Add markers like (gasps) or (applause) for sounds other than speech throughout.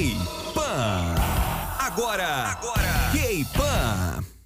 K-Pan. Agora, agora, K-Pan. Olá,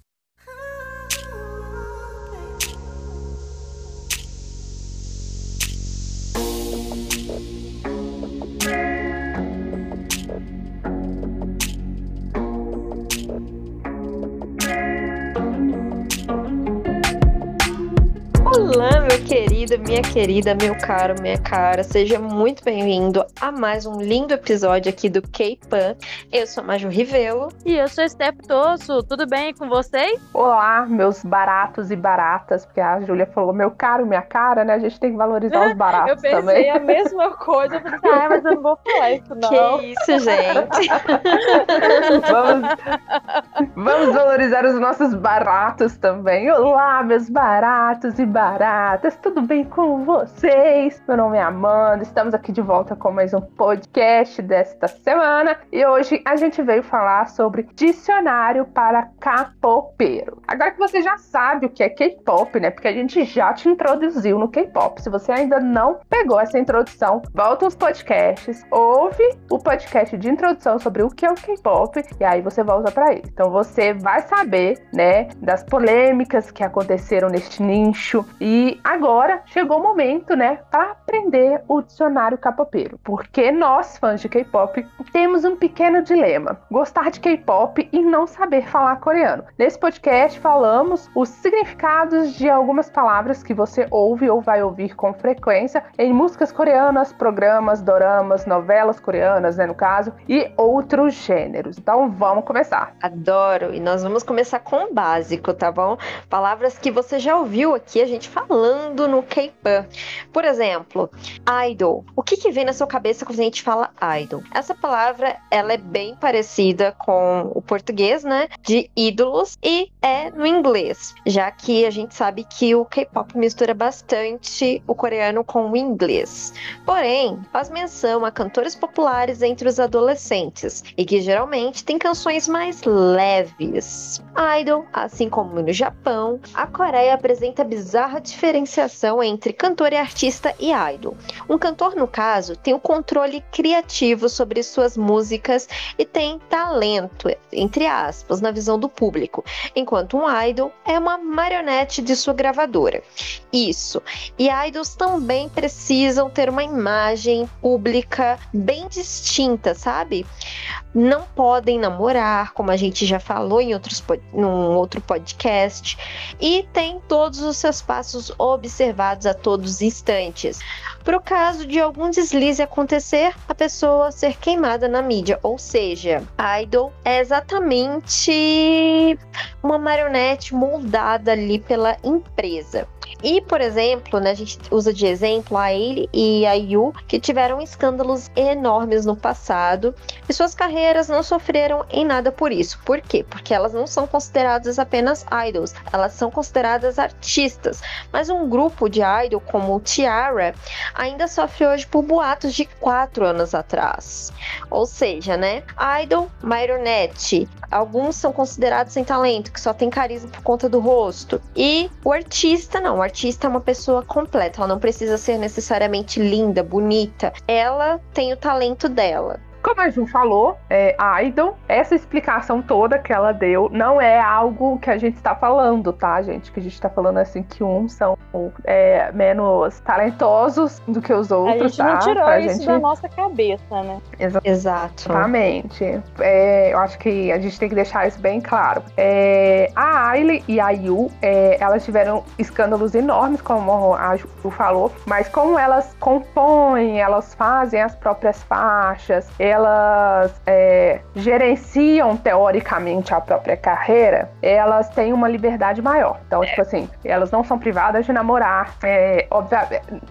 querido, minha querida, meu caro, minha cara, seja muito bem-vindo a mais um lindo episódio aqui do K-Pan. Eu sou a Maju Rivelo. E eu sou Step Tosso, tudo bem com vocês? Olá, meus baratos e baratas, porque a Júlia falou meu caro, minha cara, né? A gente tem que valorizar os (laughs) baratos eu pensei também. a mesma coisa, eu pensei, ah, mas eu não vou falar isso (laughs) não. Que isso, gente? (laughs) vamos, vamos valorizar os nossos baratos também. Olá, meus baratos e baratas, tudo bem com vocês? Meu nome é Amanda, estamos aqui de volta com mais um podcast desta semana e hoje a gente veio falar sobre dicionário para capopeiro. Agora que você já sabe o que é K-pop, né? Porque a gente já te introduziu no K-pop. Se você ainda não pegou essa introdução, volta os podcasts, ouve o podcast de introdução sobre o que é o K-pop e aí você volta para ele. Então você vai saber, né, das polêmicas que aconteceram neste nicho e agora chegou o momento, né, para aprender o dicionário capopeiro. Porque nós, fãs de K-pop, temos um pequeno dilema: gostar de K-pop e não saber falar coreano. Nesse podcast falamos os significados de algumas palavras que você ouve ou vai ouvir com frequência em músicas coreanas, programas, doramas, novelas coreanas, né, no caso, e outros gêneros. Então vamos começar. Adoro! E nós vamos começar com o básico, tá bom? Palavras que você já ouviu aqui a gente falando no K-pop. Por exemplo, idol. O que, que vem na sua cabeça quando a gente fala idol? Essa palavra, ela é bem parecida com o português, né? De ídolos e é no inglês, já que a gente sabe que o K-pop mistura bastante o coreano com o inglês. Porém, faz menção a cantores populares entre os adolescentes e que geralmente tem canções mais leves. Idol, assim como no Japão, a Coreia apresenta bizarra diferenciação entre cantor e artista e idol. Um cantor, no caso, tem o controle criativo sobre suas músicas e tem talento, entre aspas, na visão do público, enquanto um idol é uma marionete de sua gravadora. Isso. E idols também precisam ter uma imagem pública bem distinta, sabe? Não podem namorar, como a gente já falou em outros num outro podcast, e tem todos os seus passos observados a todos os instantes. Para o caso de algum deslize acontecer, a pessoa ser queimada na mídia, ou seja, idol é exatamente uma marionete moldada ali pela empresa. E, por exemplo, né, a gente usa de exemplo a ele e a Yu, que tiveram escândalos enormes no passado e suas carreiras não sofreram em nada por isso. Por quê? Porque elas não são consideradas apenas idols, elas são consideradas artistas. Mas um grupo de idol como o Tiara ainda sofre hoje por boatos de quatro anos atrás. Ou seja, né? Idol, marionete. Alguns são considerados sem talento, que só tem carisma por conta do rosto. E o artista, não. O artista é uma pessoa completa. Ela não precisa ser necessariamente linda, bonita. Ela tem o talento dela. Como a Ju falou, é, idol, essa explicação toda que ela deu não é algo que a gente está falando, tá, gente? Que a gente está falando assim que uns são é, menos talentosos do que os outros, A gente tá? não tirou Pra isso gente... da nossa cabeça, né? Exa- Exato. Exatamente. É, eu acho que a gente tem que deixar isso bem claro. É, a Ailey e a Yu, é, elas tiveram escândalos enormes, como a Ju falou, mas como elas compõem, elas fazem as próprias faixas, elas é, gerenciam teoricamente a própria carreira, elas têm uma liberdade maior. Então, tipo assim, elas não são privadas de namorar. É,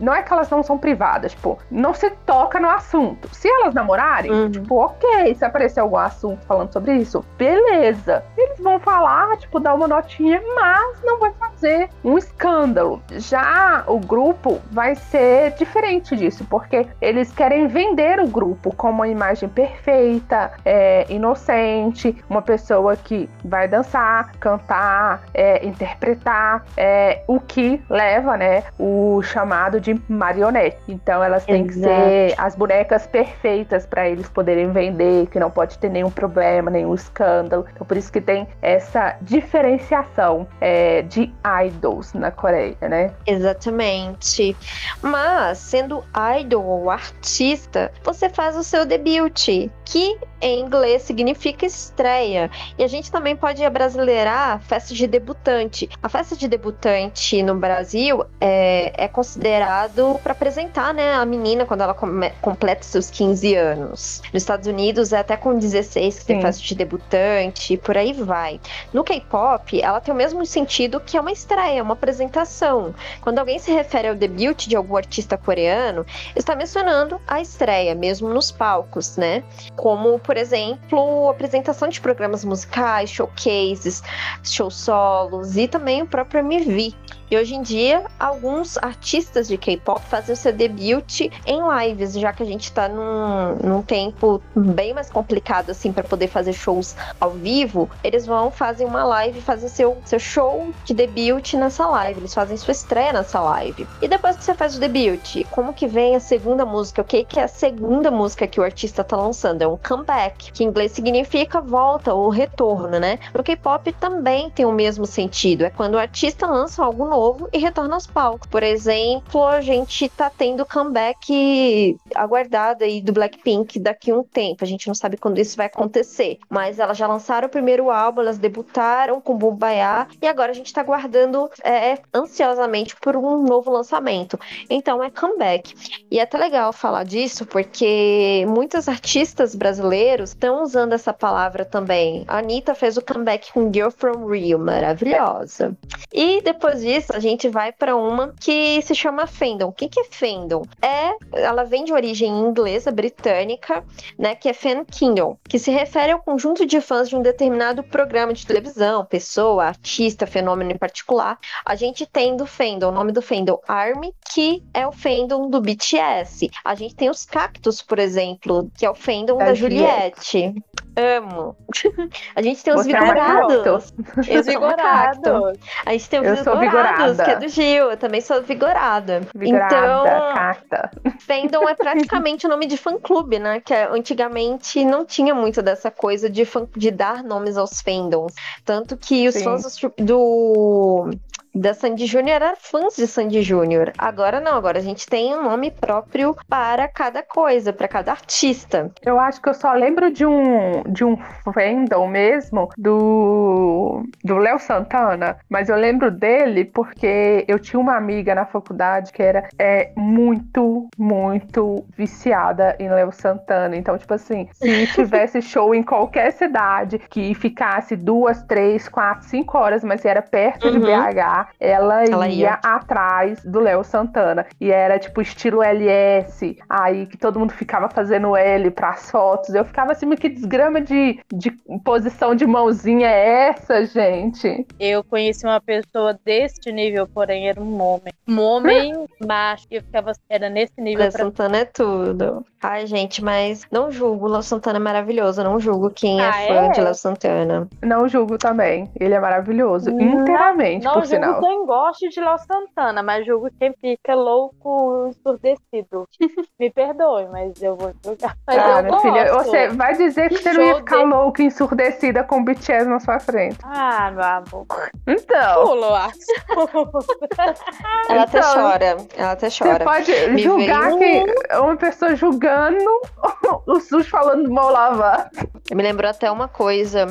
não é que elas não são privadas, tipo, não se toca no assunto. Se elas namorarem, Uhum. tipo, ok, se aparecer algum assunto falando sobre isso, beleza. Eles vão falar, tipo, dar uma notinha, mas não vai fazer um escândalo. Já o grupo vai ser diferente disso, porque eles querem vender o grupo como uma imagem perfeita, é, inocente, uma pessoa que vai dançar, cantar, é, interpretar, é, o que leva, né, o chamado de marionete. Então elas têm que Exato. ser as bonecas perfeitas para eles poderem vender, que não pode ter nenhum problema, nenhum escândalo. Então por isso que tem essa diferenciação é, de idols na Coreia, né? Exatamente. Mas, sendo idol ou artista, você faz o seu debut, que em inglês significa estreia. E a gente também pode abrasileirar festa de debutante. A festa de debutante no Brasil é, é considerado para apresentar né, a menina quando ela come- completa seus 15 anos. Nos Estados Unidos é até com 16 que tem Sim. festa de debutante, por aí vai. No K-pop, ela tem o mesmo sentido que é uma estreia, uma apresentação. Quando alguém se refere ao debut de algum artista coreano, está mencionando a estreia, mesmo nos palcos, né? Como, por exemplo, apresentação de programas musicais, showcases, shows solos e também o próprio MV. E hoje em dia, alguns artistas de K-pop fazem o seu debut em lives, já que a gente tá num, num tempo bem mais complicado, assim, para poder fazer shows ao vivo. Eles vão, fazem uma live, fazem seu, seu show de debut nessa live. Eles fazem sua estreia nessa live. E depois que você faz o debut, como que vem a segunda música? O que, que é a segunda música que o artista tá lançando? É um comeback, que em inglês significa volta ou retorno, né? No K-pop também tem o mesmo sentido. É quando o artista lança algo novo e retorna aos palcos. Por exemplo, a gente tá tendo comeback aguardado aí do Blackpink daqui a um tempo. A gente não sabe quando isso vai acontecer. Mas elas já lançaram o primeiro álbum, elas debutaram com Bumbaya e agora a gente tá aguardando é, ansiosamente por um novo lançamento. Então é comeback. E é até legal falar disso porque muitos artistas brasileiros estão usando essa palavra também. A Anitta fez o comeback com Girl From Rio, maravilhosa. E depois disso, a gente vai para uma que se chama fandom. O que, que é fandom? É, ela vem de origem inglesa, britânica, né, que é fan kingdom, que se refere ao conjunto de fãs de um determinado programa de televisão, pessoa, artista, fenômeno em particular. A gente tem do fandom, o nome do fandom ARMY, que é o fandom do BTS. A gente tem os Cactus, por exemplo, que é o fandom da, Da Juliette. Amo. (laughs) A gente tem os Você é Vigorados. cacto. Eu sou uma cacto. Vigorado. A gente tem o Eu sou Vigorados, vigorada. que é do Gil. Eu também sou vigorada. Vigorada, Então, cacta. fandom é praticamente o nome de fã-clube, né? Que é- antigamente não tinha muito dessa coisa de, fã- de dar nomes aos fandoms. Tanto que os Sim. fãs do, do- da Sandy Júnior eram fãs de Sandy Júnior. Agora não, agora a gente tem um nome próprio para cada coisa, para cada artista. Eu acho que eu só lembro de um de um fandom mesmo do do Léo Santana, mas eu lembro dele porque eu tinha uma amiga na faculdade que era é, muito, muito viciada em Léo Santana. Então, tipo assim, se (laughs) tivesse show em qualquer cidade que ficasse duas, três, quatro, cinco horas, mas era perto de Uhum. Ela, Ela ia, ia. atrás do Léo Santana. E era tipo estilo LS, aí que todo mundo ficava fazendo L pras fotos. Eu ficava assim, mas que desgrama de, de posição de mãozinha é essa, gente? Eu conheci uma pessoa deste nível, porém era um homem. Um homem (laughs) macho. E eu ficava. Era nesse nível Léo pra Santana é tudo. Ai, gente, mas não julgo. Léo Santana é maravilhoso. Não julgo quem é Ah, fã é? de Léo Santana. Não julgo também. Ele é maravilhoso. Não- inteiramente, Não por julgo sinal. quem de Léo Santana, mas julgo quem fica louco, ensurdecido. (laughs) Me perdoe, mas eu vou julgar. Mas Ah, eu minha filha, gosto. você vai dizer que Que você não ia ficar dele. louca, ensurdecida com o BTS na sua frente. Ah, meu amor. Então, Pulo, acho. (laughs) Ela até Então, chora. Ela até você chora. pode Me julgar veio que uma pessoa julgando (laughs) o SUS falando mal lavado. Me lembrou até uma coisa.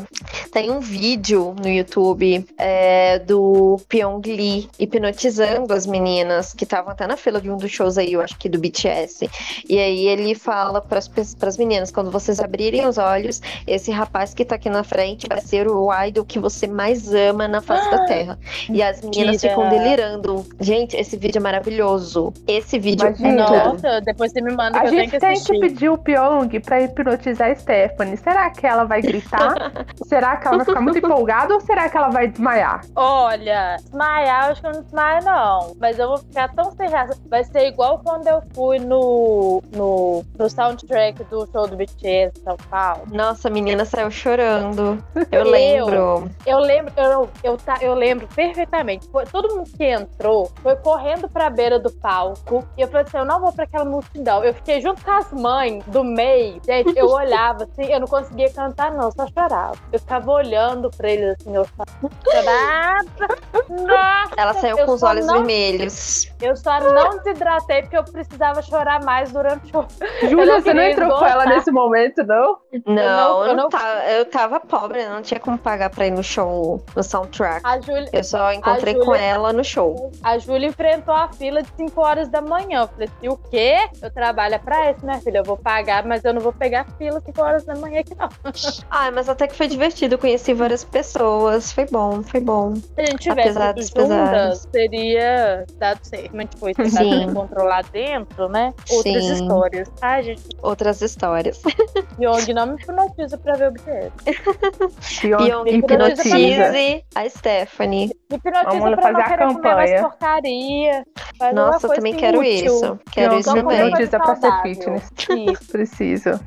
Tem um vídeo no YouTube é, do Pyong Lee hipnotizando as meninas que estavam até na fila de um dos shows aí, eu acho que do BTS. E aí ele fala para as meninas: quando vocês abrirem os olhos, esse rapaz que tá aqui na frente vai ser o idol que você mais ama na face da terra. E as meninas Mentira. ficam delirando. Gente, esse vídeo é maravilhoso. Esse vídeo Imagina. é tudo. Nossa, depois você me manda A que eu tenho gente que tem assistir. que pedir o Pyong pra hipnotizar a Stephanie. Será que ela vai gritar? (laughs) Será que que ela vai ficar muito (laughs) empolgada ou será que ela vai desmaiar? Olha, desmaiar, eu acho que eu não desmaio, não. Mas eu vou ficar tão sem graça. Vai ser igual quando eu fui no, no, no soundtrack do show do BTS em São Paulo. Nossa, a menina saiu chorando. Eu Eu? lembro. Eu lembro, eu, eu, tá, eu lembro perfeitamente. Foi, todo mundo que entrou foi correndo pra beira do palco. E eu falei assim: eu não vou pra aquela multidão. Eu fiquei junto com as mães do meio. Gente, eu (laughs) olhava assim, eu não conseguia cantar, não, só chorava. Eu ficava olhando pra eles assim, eu chorava. Nossa, Ela saiu eu com os olhos não- vermelhos. Eu só não desidratei porque eu precisava chorar mais durante o show. (laughs) Júlia, você não entrou com ela nesse momento, não? Não, não- eu, eu não tava, eu tava pobre, não tinha como pagar pra ir no show, no soundtrack. A Júlia, Eu só encontrei com Júlia- ela no show. A Júlia enfrentou a fila de 5 horas da manhã. Eu falei assim: o quê? Eu trabalho pra isso, minha filha. Eu vou pagar, mas eu não vou pegar fila 5 horas da manhã aqui, não. (laughs) Ah, mas até que foi divertido, conheci várias pessoas. Foi bom, foi bom. Se a gente tivesse Apesar tudo dos pesares. juntas, teria dado certo. Como a gente foi Sim. tentado controlar dentro, né? Outras Sim. histórias. Ai, gente, Outras histórias. (laughs) Young não me hipnotiza pra ver o BTS. Pyong E hipnotiza. hipnotize a Stephanie. Hipnotiza Vamos pra fazer não a querer comer mais campanha. porcaria. Faz Nossa, eu também quero inútil. isso. Quero isso também. hipnotiza pra ser saudável. fitness. Isso. Preciso.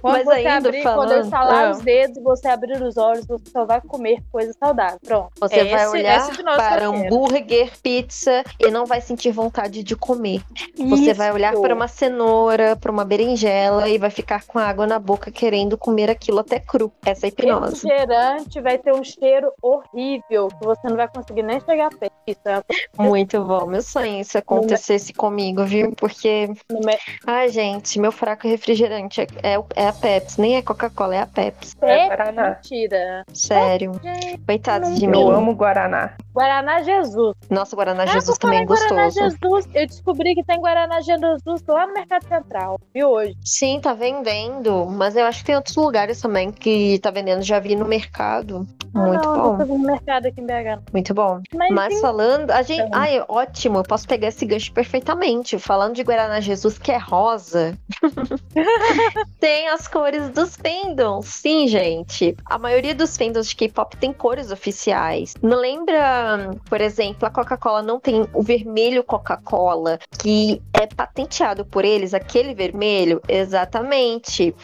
Quando Mas você ainda abrir, quando eu falando- estalar Ah. os dedos, você abrir os olhos, você só vai comer coisa saudável. Pronto. Você É vai esse- olhar esse para hambúrguer, pizza e não vai sentir vontade de comer. Você vai olhar Isso. para uma cenoura, para uma berinjela e vai ficar com água na boca querendo comer aquilo até cru. Essa é a hipnose. refrigerante vai ter um cheiro horrível que você não vai conseguir nem chegar perto. Isso é Muito bom. Meu sonho é isso acontecesse comigo, viu? Porque, me... ai, gente, meu fraco refrigerante é, é, o- é a Pepsi. Nem é Coca-Cola, é a Pepsi. é Guaraná. mentira. Sério. Gente, Coitado de Eu mim. amo Guaraná. Guaraná Jesus. Nossa, Guaraná Ah, Jesus também é em Guaraná gostoso. Jesus, eu descobri que tem Guaraná Jesus lá no Mercado Central. E hoje? Sim, tá vendendo. Mas eu acho que tem outros lugares também que tá vendendo. Já vi no mercado. Muito Ah, não, bom. Eu tô no mercado aqui em BH. Muito bom. Mas, Mas sim, falando. A gente. Então. Ai, ótimo, eu posso pegar esse gancho perfeitamente. Falando de Guaraná Jesus, que é rosa. (laughs) tem as cores dos fandoms. Sim, gente. A maioria dos fandoms de K-pop tem cores oficiais. Não lembra, por exemplo, a Coca-Cola não tem o vermelho Coca-Cola, que é patenteado por eles, aquele vermelho? Exatamente.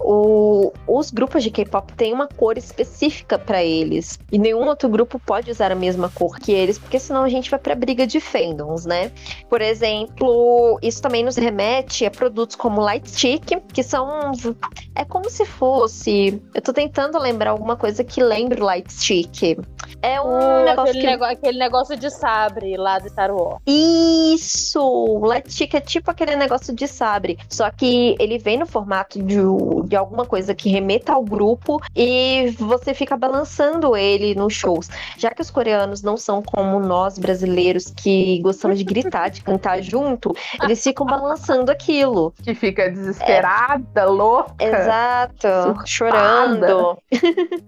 O- os grupos de K-pop têm uma cor específica pra eles. E nenhum outro grupo pode usar a mesma cor que eles, porque senão a gente vai pra briga de fandoms, né? Por exemplo, isso também nos remete a produtos como Light Stick, que são. É como se fosse. Eu tô tentando lembrar alguma coisa que lembre o Light Stick. É um o- negócio aquele, que. nego- aquele negócio de sabre lá do Star Wars. Isso! O Stick é tipo aquele negócio de sabre. Só que ele vem no formato de, de alguma coisa que remeta ao grupo e você fica balançando ele nos shows. Já que os coreanos não são como nós brasileiros que gostamos de gritar, de cantar junto, eles ficam balançando aquilo. Que fica desesperada, louca. Exato. Surtada. Chorando. (laughs)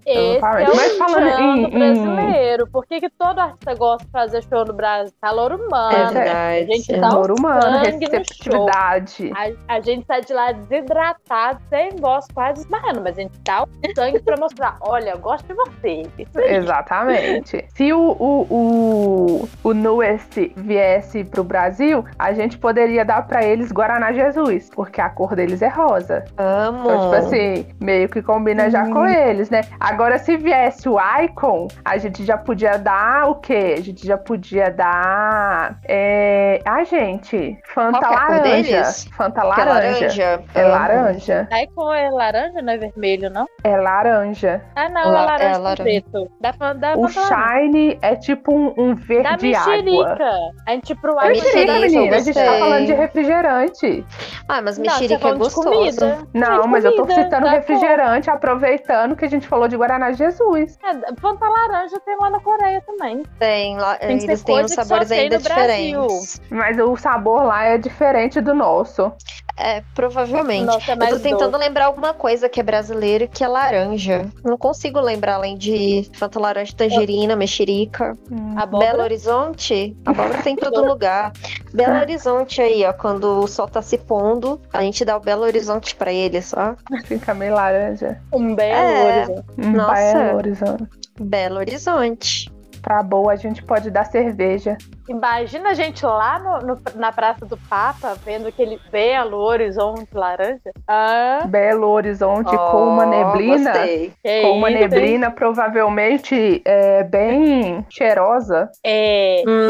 Esse é o Mas falando Xando em- em- brasileiro. Por que, que todo artista gosta de fazer show no Brasil? Calor humano. É A verdade. gente dá Amor um humano, sangue no receptividade. A, a gente sai de lá desidratado, sem voz, quase esbarrando, mas a gente dá o sangue pra mostrar: (laughs) olha, eu gosto de você. Exatamente. Se o, o, o, o Nuest viesse pro Brasil, a gente poderia dar pra eles Guaraná Jesus, porque a cor deles é rosa. Amo. Então, tipo assim, meio que combina já com eles, né? Agora, se viesse o Icon, a gente já podia dar o quê? A gente já podia dar. É... Ai, gente, Fanta Qual é a cor laranja. Fanta Que é laranja. laranja. É laranja. Aí com é laranja, não é vermelho, não? É laranja. Ah, não, La- é laranja é laranja. preto. Dá pra, dá O. Shine é tipo um, um Da verde água. mexerica. A gente pro A ar mexerica, Mexerica, menina, a gente tá falando de refrigerante. Ah, mas Não, mexerica é falando de gostoso. comida. Não, mas eu tô comida, citando da refrigerante, aproveitando que a gente falou de Guaraná Jesus. cor. É, Fanta laranja tem lá na Coreia também. Tem, lá, Tem eles têm sabores ainda Brasil. diferentes. Mas o sabor lá é diferente do nosso. É, provavelmente. Nossa, é Eu tô tentando doce. lembrar alguma coisa que é brasileiro e que é laranja. Não consigo lembrar além de Fanta Laranja, Tangerina, Mexerica. Abóbora. Belo Horizonte, abóbora tem em todo lugar. Belo (laughs) Horizonte aí, ó. Quando o sol tá se pondo, a gente dá o Belo Horizonte pra eles, ó. Fica meio laranja. Um belo É. horizonte. Um Nossa. Belo Horizonte. Belo Horizonte. Pra boa, a gente pode dar cerveja. Imagina a gente lá no- no- na Praça do Papa, vendo aquele belo horizonte laranja. Ah, Belo Horizonte Ó, com uma neblina. Gostei. Com uma isso, hein? neblina provavelmente é, bem cheirosa. É. Hum,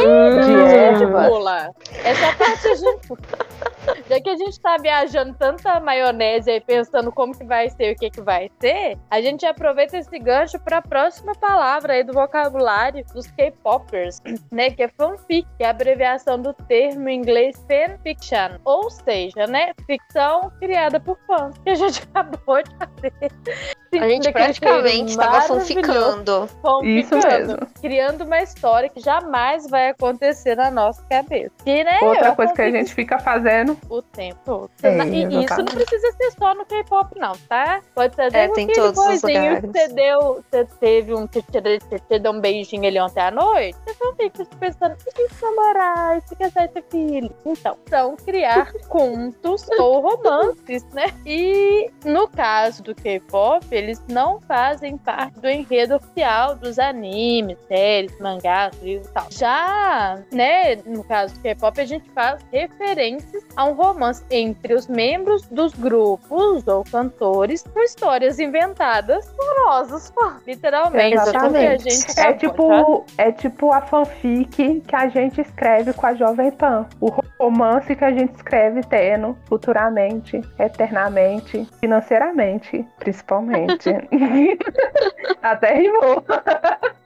De. Pula. Essa é a parte a gente. Já que a gente tá viajando tanta maionese aí, pensando como que vai ser e o que que vai ser, a gente aproveita esse gancho pra próxima palavra aí do vocabulário dos K-popers, né? Que é fanfic, que é a abreviação do termo em inglês fanfiction. Ou seja, né? Ficção criada por fãs, que a gente (laughs) acabou de fazer. A gente praticamente filme tava maravilhoso, fanficando. Isso mesmo. criando uma história que jamais vai acontecer na nossa cabeça. Que, né, Outra coisa que a gente fica fazendo. o tempo todo. É, e isso não precisa ser só no K-pop, não, tá? Pode ser É, tem todos os lugares. que você deu, você teve um te, te deu um beijinho ali ontem à noite. Você não fica pensando, e se namorar, e se casar e filho. Então, são criar (laughs) contos ou romances, né? E no caso do K-pop, eles não fazem parte do enredo oficial dos animes, séries, mangás, livros e tal. Já, né, no caso do K-pop, a gente faz referências a um romance entre os membros dos grupos ou cantores com histórias inventadas por nós, os fãs. Literalmente, Exatamente. a gente É acabou, tá? tipo, é tipo a fanfic que a gente escreve com a Jovem Pan. O romance que a gente escreve tendo futuramente, eternamente, financeiramente, principalmente. (laughs) Até rimou.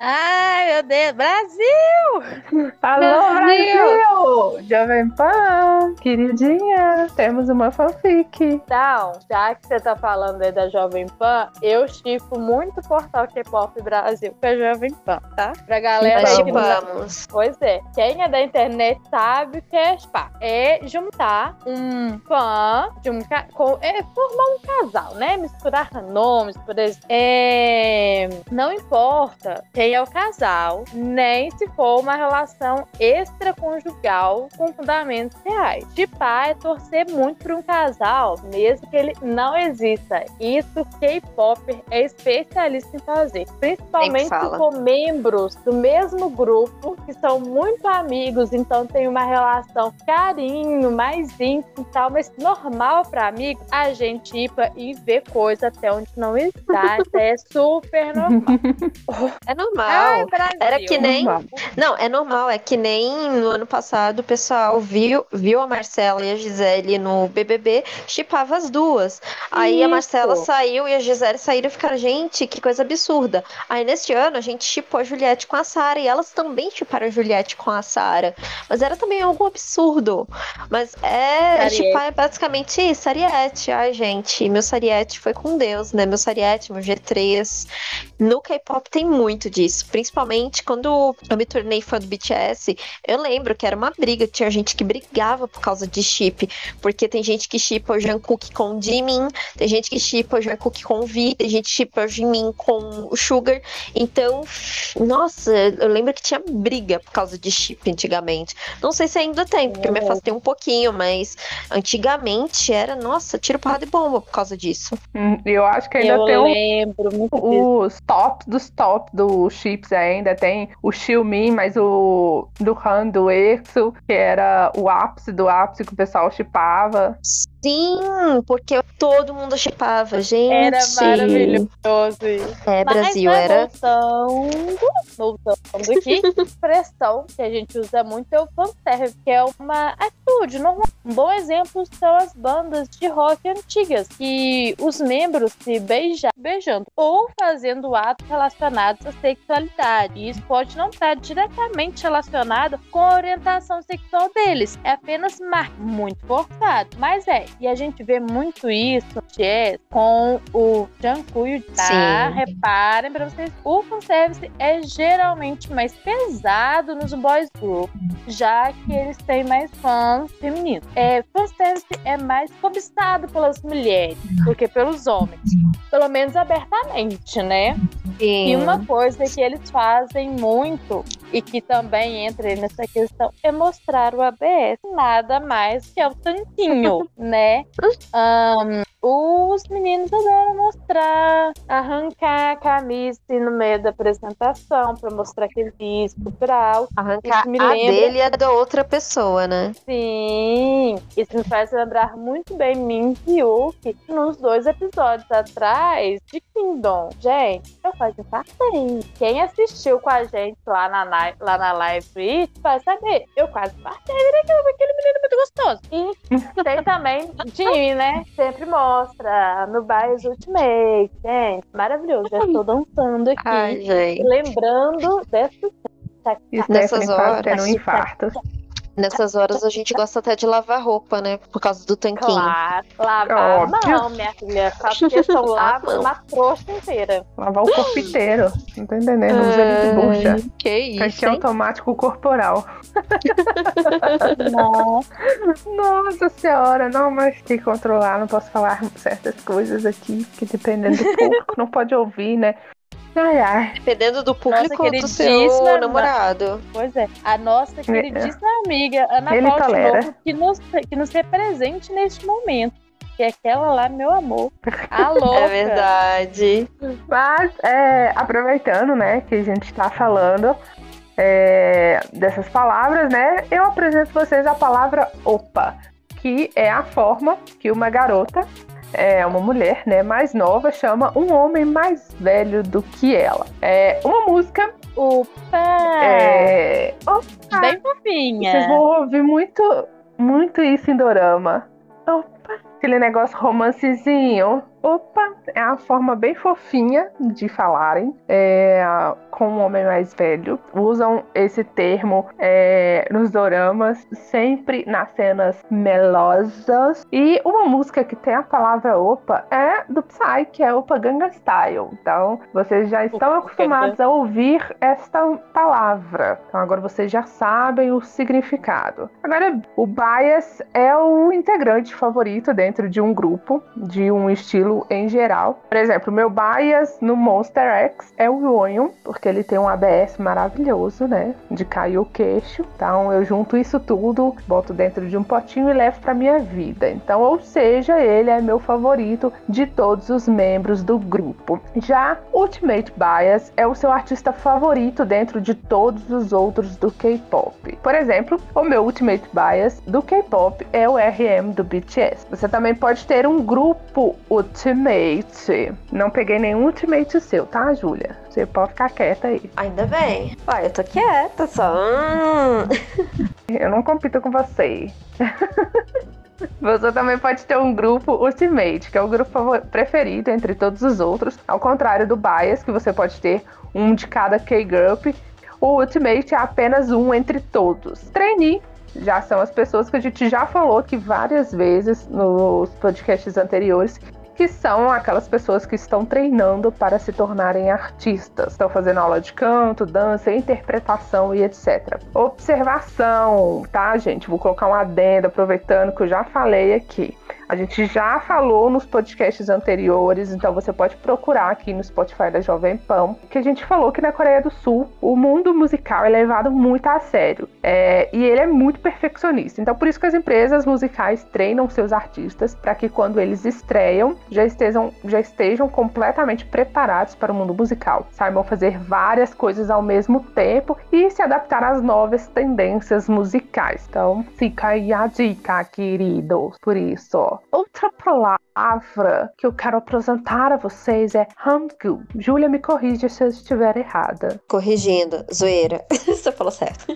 Ai, meu Deus, Brasil! Alô, Brasil! Brasil! Jovem Pan, queridinha, temos uma fanfic. Então, já que você tá falando aí da Jovem Pan, eu chipo muito o portal K-Pop Brasil com a Jovem Pan, tá? Pra galera Nós aí que não chipamos. Pois é. Quem é da internet sabe o que é chipar. É juntar um fã de um com... é formar um casal, né? Misturar nomes, por exemplo. É... Não importa quem é o casal, nem se for uma relação extraconjugal com fundamentos reais. Chipar é torcer muito para um casal, mesmo que ele não exista. Isso K-pop é especialista em fazer. Principalmente com membros do mesmo grupo que são muito amigos, então tem uma relação carinho, mais íntimo e tal, mas normal para amigo, a gente ir pra- e ver coisa até onde não está. (laughs) É super normal. (laughs) É normal. Ai. Era que nem- Normal. Não, é normal. É que nem no ano passado o pessoal viu, viu a Marcela e a Gisele no BBB, chipava as duas. Aí a Isso. Marcela saiu e a Gisele saíram e ficaram, gente, que coisa absurda. Aí neste ano a gente chipou a Juliette com a Sara e elas também chiparam a Juliette com a Sara. Mas era também algo absurdo. Mas é, chipar é basicamente isso, Sariette. Ai, gente, meu Sariette foi com Deus, né? Meu Sariette, meu G3. No K-pop tem muito disso, principalmente quando eu me tornei fã do BTS. Eu lembro que era uma briga, tinha gente que brigava por causa de chip, porque tem gente que chipa o Jungkook com o Jimin, tem gente que chipa o Jungkook com o V, tem gente que chipa o Jimin com o Sugar. Então, nossa, eu lembro que tinha briga por causa de chip antigamente. Não sei se ainda tem, porque eu me afastei um pouquinho, mas antigamente era, nossa, tiro porrada e bomba por causa disso. Hum, Eu acho que ainda Eu tem um lembro muito disso. os tops dos tops dos chips ainda. Tem o Xiaomi, mas o do Han, do EXO, que era o ápice do ápice que o pessoal chipava. Sim, porque todo mundo chipava, gente. Era maravilhoso. É, Mas, Brasil, né, era. Voltando, voltando aqui, (laughs) expressão que a gente usa muito é o fanservice, que é uma atitude normal. Um bom exemplo são as bandas de rock antigas, que os membros se beijam, beijando ou fazendo atos relacionados à sexualidade. E isso pode não estar diretamente relacionado com a orientação sexual deles. É apenas mar muito forçado, mas é E a gente vê muito isso jazz com o Jungkook e o tá? Sim. Reparem pra vocês, o fanservice é geralmente mais pesado nos boys group, já que eles têm mais fãs femininos. É, fanservice é mais cobiçado pelas mulheres do que pelos homens. Pelo menos abertamente, né? E Sim. uma coisa que eles fazem muito e que também entra nessa questão é mostrar o ABS. Nada mais que é o tanquinho, (laughs) né? boleh. Terus um, os meninos adoram mostrar, arrancar a camisa assim, no meio da apresentação para mostrar aquele disco cultural. Arrancar a dele e a da outra pessoa, né? Sim, isso me faz lembrar muito bem Min e Yuki nos dois episódios atrás de Kingdom. Gente, eu quase infartei. Quem assistiu com a gente lá na, na- lá na live vai saber. Eu quase daquele, aquele menino muito gostoso. E tem também Jimmy, né? Sempre mostra no Bias Ultimate. Gente, maravilhoso. Já estou dançando aqui. Ai, gente. Lembrando dessa Nessas Stephanie quase horas. tendo um infarto. Nessas horas a gente gosta até de lavar roupa, né? Por causa do tanquinho. Claro, lavar a Óbvio. mão, minha filha. Faço questão (laughs) lá, A mão. uma trouxa inteira. Lavar o corpo inteiro. Não tô entendendo. Usa de bucha. Que isso, Tanque hein? automático corporal. (laughs) Nossa, Nossa senhora, não, mas tem que controlar, não posso falar certas coisas aqui, que dependendo do público, não pode ouvir, né? Ai, ai. Dependendo do público do seu namorado. pois é. A nossa queridíssima amiga Ana Ele Paula tolera. Tinoco, que nos, que nos represente neste momento. Que é aquela lá, meu amor. A (laughs) louca. É verdade. Mas, é, aproveitando, né, que a gente tá falando é, dessas palavras, né, eu apresento vocês a palavra opa, que é a forma que uma garota, é, uma mulher, né, mais nova, chama um homem mais velho do que ela. É uma música, Opa! é, opa, Bem fofinha. Vocês vão ouvir muito, muito isso em dorama. Opa, aquele negócio romancezinho. Opa, é a forma bem fofinha de falarem é, com um homem mais velho. Usam esse termo é, nos doramas, sempre nas cenas melosas. E uma música que tem a palavra opa é do Psy, que é Opa Gangnam Style. Então, vocês já estão Opa, acostumados a ouvir esta palavra. Então, agora vocês já sabem o significado. Agora, o bias é o integrante favorito dentro de um grupo, de um estilo em geral. Por exemplo, meu bias no Monster X é o Onion, porque ele tem um ABS maravilhoso, né? De cair o queixo. Então, eu junto isso tudo, boto dentro de um potinho e levo pra minha vida. Então, ou seja, ele é meu favorito de todos os membros do grupo. Já Ultimate Bias é o seu artista favorito dentro de todos os outros do K-pop. Por exemplo, o meu Ultimate Bias do K-pop é o RM do BTS. Você também pode ter um grupo Ultimate. Não peguei nenhum Ultimate seu, tá, Júlia? Você pode ficar quieta aí. Ainda bem. Olha, eu tô quieta só. Hum. Eu não compito com você. (laughs) Você também pode ter um grupo Ultimate, que é o grupo preferido entre todos os outros, ao contrário do Bias, que você pode ter um de cada K-Group. O Ultimate é apenas um entre todos. Trainee já são as pessoas que a gente já falou aqui várias vezes nos podcasts anteriores, que são aquelas pessoas que estão treinando para se tornarem artistas. Estão fazendo aula de canto, dança, interpretação e etc. Observação, tá, gente? Vou colocar um adendo aproveitando que eu já falei aqui. A gente já falou nos podcasts anteriores, então você pode procurar aqui no Spotify da Jovem Pan, que a gente falou que na Coreia do Sul o mundo musical é levado muito a sério é, e ele é muito perfeccionista. Então, por isso que as empresas musicais treinam seus artistas para que quando eles estreiam já estejam, já estejam completamente preparados para o mundo musical, saibam fazer várias coisas ao mesmo tempo e se adaptar às novas tendências musicais. Então, fica aí a dica, queridos. Por isso, ó. Outra palavra que eu quero apresentar a vocês é Hangul. Júlia, me corrija se eu estiver errada. Corrigindo, zoeira. (laughs) Você falou certo.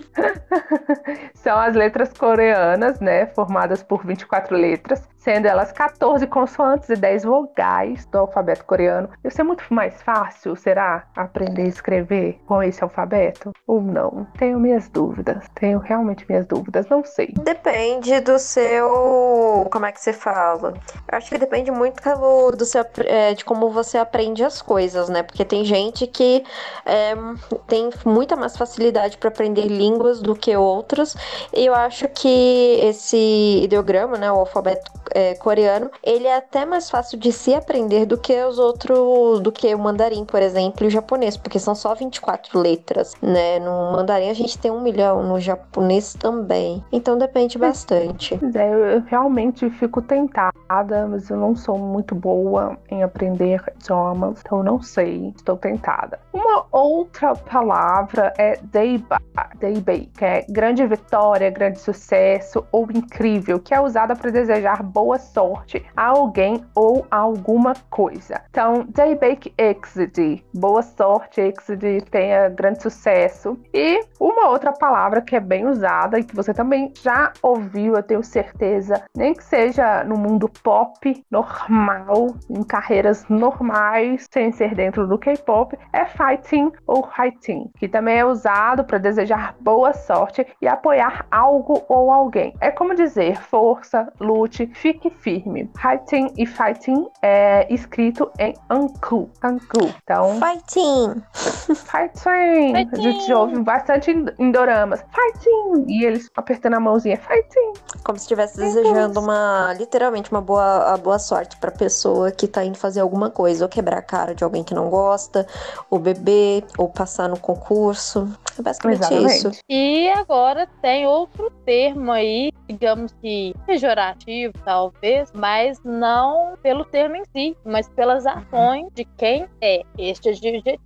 (laughs) São as letras coreanas, né? Formadas por 24 letras, sendo elas 14 consoantes e 10 vogais do alfabeto coreano. Ia ser muito mais fácil, será, aprender a escrever com esse alfabeto? Ou não? Tenho minhas dúvidas. Tenho realmente minhas dúvidas, não sei. Depende do seu. Como é que você fala? Eu acho que depende muito do, seu, é, de como você aprende as coisas, né? Porque tem gente que é, tem muita mais facilidade para aprender línguas do que outros. E eu acho que esse ideograma, né, o alfabeto é, coreano, ele é até mais fácil de se aprender do que os outros, do que o mandarim, por exemplo, e o japonês, porque são só 24 letras, né? No mandarim a gente tem um milhão, no japonês também. Então depende bastante. É, eu realmente fico tentada, mas eu não sou muito boa em aprender idiomas, então não sei, estou tentada. Uma outra palavra é deiba, deibei, que é grande vitória, grande sucesso ou incrível, que é usada para desejar boa sorte a alguém ou a alguma coisa. Então, Daybake Exit, boa sorte, Exit, tenha grande sucesso. E uma outra palavra que é bem usada e que você também já ouviu, eu tenho certeza, nem que seja no mundo pop normal, em carreiras normais, sem ser dentro do K-pop, é fighting ou fighting, que também é usado para desejar boa sorte e apoiar algo ou alguém. É como dizer força, lute, fique firme. Fighting e fighting é escrito em Anku. Anku. Então. Fighting! Fighting! A gente ouve bastante em doramas. Fighting! E eles apertando a mãozinha. Fighting! Como se estivesse desejando uma. Literalmente uma boa, a boa sorte pra pessoa que tá indo fazer alguma coisa. Ou quebrar a cara de alguém que não gosta, ou beber, ou passar no concurso. É basicamente Exatamente. isso. E agora tem outro termo aí, digamos que pejorativo, talvez, mas não pelo termo em si, mas pelas ações de quem é. Este adjetivo,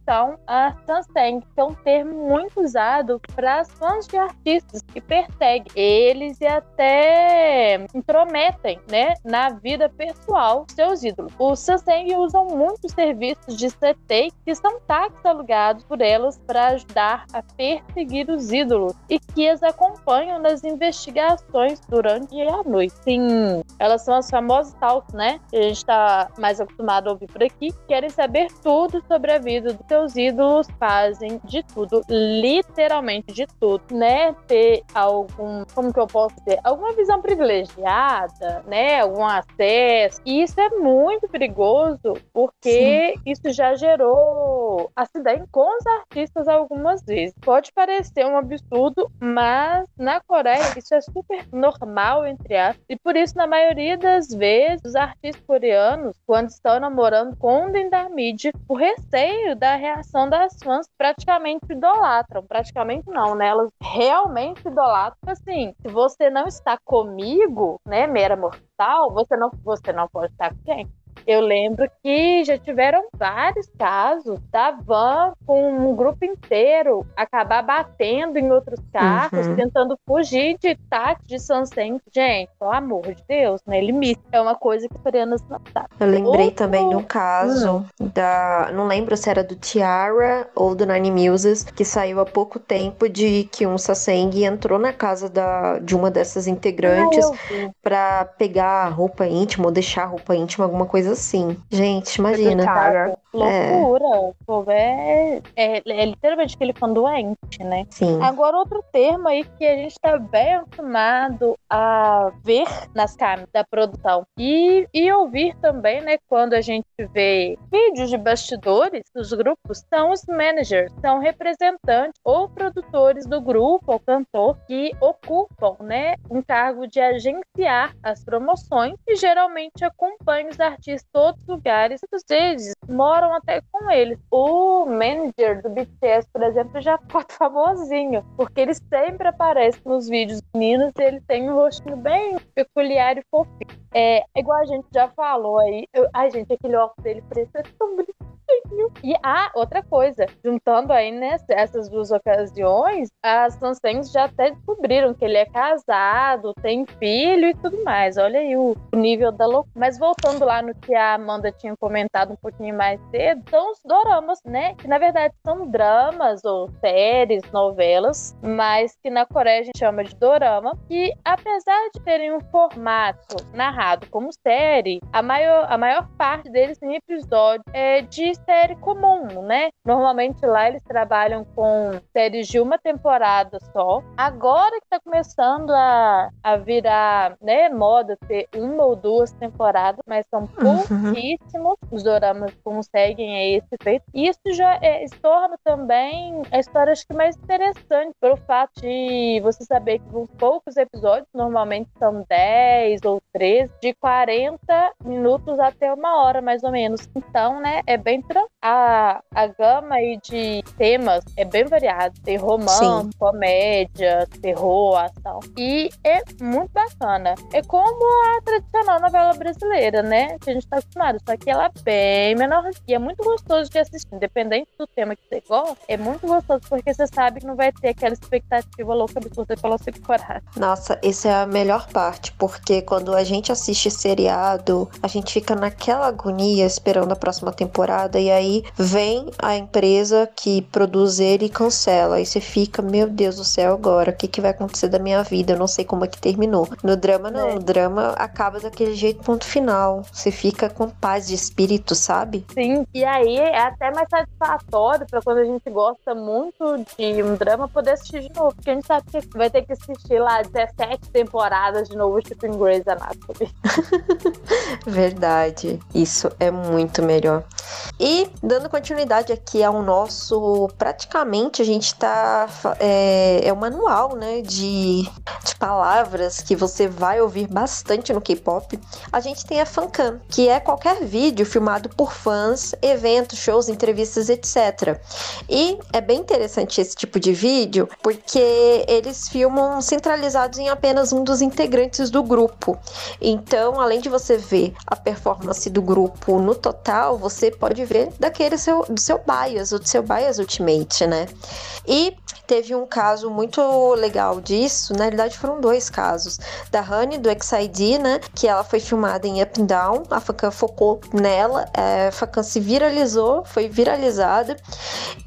a Sanseng, que é um termo muito usado para as fãs de artistas que perseguem eles e até intrometem, né, na vida pessoal de seus ídolos. Os Sanseng usam muitos serviços de CT que são táxis alugados por elas para ajudar a perseguir os ídolos e que as acompanham nas investigações durante a noite. Sim, elas são as famosas talks, né? Que a gente tá mais acostumado a ouvir por aqui. Querem saber tudo sobre a vida dos seus ídolos, fazem de tudo, literalmente de tudo, né? Ter algum, como que eu posso dizer? Alguma visão privilegiada, né? Algum acesso. E isso é muito perigoso, porque isso já gerou acidente com os artistas algumas vezes. Pode parecer um absurdo, mas na Coreia isso é super normal, entre aspas. E por isso, na maioria das vezes, os artistas coreanos, quando estão namorando, escondem da mídia o receio da reação das fãs, praticamente idolatram. Praticamente não, né? Elas realmente idolatram. Assim, se você não está comigo, né, mera mortal, você não, você não pode estar com quem? Eu lembro que já tiveram vários casos da van com um grupo inteiro acabar batendo em outros carros, Uhum. tentando fugir de táxi de Sansen. Gente, pelo amor de Deus, né? Limite. É uma coisa que os coreanos não sabem. Eu lembrei Outro- também de um caso da. Não lembro se era do Tiara ou do Nine Muses, que saiu há pouco tempo de que um Saseng entrou na casa da, de uma dessas integrantes Ah, pra pegar roupa íntima ou deixar roupa íntima, alguma coisa assim. Gente, imagina. Cara, Loucura. O povo é, é, é literalmente aquele fã doente, né? Sim. Agora, outro termo aí que a gente está bem acostumado a ver nas câmeras da produção e, e ouvir também, né, quando a gente vê vídeos de bastidores dos grupos, são os managers, são representantes ou produtores do grupo ou cantor que ocupam, né, um cargo de agenciar as promoções e geralmente acompanham os artistas em todos os lugares, muitas vezes moram até com eles. O manager do BTS, por exemplo, já (laughs) ficou famosinho, porque ele sempre aparece nos vídeos meninos e ele tem um rostinho bem peculiar e fofinho. É igual a gente já falou aí. eu- ai, gente, aquele óculos dele parece tão bonitinho. E ah, outra coisa, juntando aí né, essas duas ocasiões, as Sansengs já até descobriram que ele é casado, tem filho e tudo mais. Olha aí o, o nível da loucura. Mas voltando lá no que a Amanda tinha comentado um pouquinho mais cedo, são os doramas, né? Que na verdade são dramas ou séries, novelas, mas que na Coreia a gente chama de dorama, que apesar de terem um formato narrado como série, a maior, a maior parte deles tem episódio é, de série comum, né? Normalmente lá eles trabalham com séries de uma temporada só. Agora que tá começando a, a virar né, moda ter uma ou duas temporadas, mas são Uhum. pouquíssimos os doramas que conseguem esse feito. E isso já é, se torna também a história acho que mais interessante pelo fato de você saber que vão poucos episódios, normalmente são 10 ou 13, de 40 minutos até uma hora mais ou menos. Então, né, é bem tranquilo. A, a gama aí de temas é bem variada. Tem romance, Sim. comédia, terror, ação. E é muito bacana. É como a tradicional novela brasileira, né? Que a gente tá acostumado. Só que ela é bem menor. E é muito gostoso de assistir. Independente do tema que você gosta, é muito gostoso porque você sabe que não vai ter aquela expectativa louca absurda pela temporada. Nossa, essa é a melhor parte, porque quando a gente assiste seriado, a gente fica naquela agonia esperando a próxima temporada e aí vem a empresa que produz ele e cancela. Aí você fica, meu Deus do céu, agora, o que, que vai acontecer da minha vida? Eu não sei como é que terminou. No drama, não. É. No drama acaba daquele jeito, ponto final. Você fica com paz de espírito, sabe? Sim, e aí é até mais satisfatório pra quando a gente gosta muito de um drama poder assistir de novo. Porque a gente sabe que vai ter que assistir lá 17 temporadas de novo, tipo em Grey's Anatomy. (laughs) Verdade, isso é muito melhor. E dando continuidade aqui ao nosso, praticamente a gente tá é, é um manual, né, de, de palavras que você vai ouvir bastante no K-pop. A gente tem a fancam, que é qualquer vídeo filmado por fãs, eventos, shows, entrevistas, etc. E é bem interessante esse tipo de vídeo, porque eles filmam centralizados em apenas um dos integrantes do grupo. Então, além de você ver a performance do grupo no total, você pode ver daquele seu, do seu bias, do seu bias ultimate, né? E teve um caso muito legal disso, na realidade foram dois casos, da Honey, do XID, né? Que ela foi filmada em Up and Down, a Fakan focou nela, é, a Fakan se viralizou, foi viralizada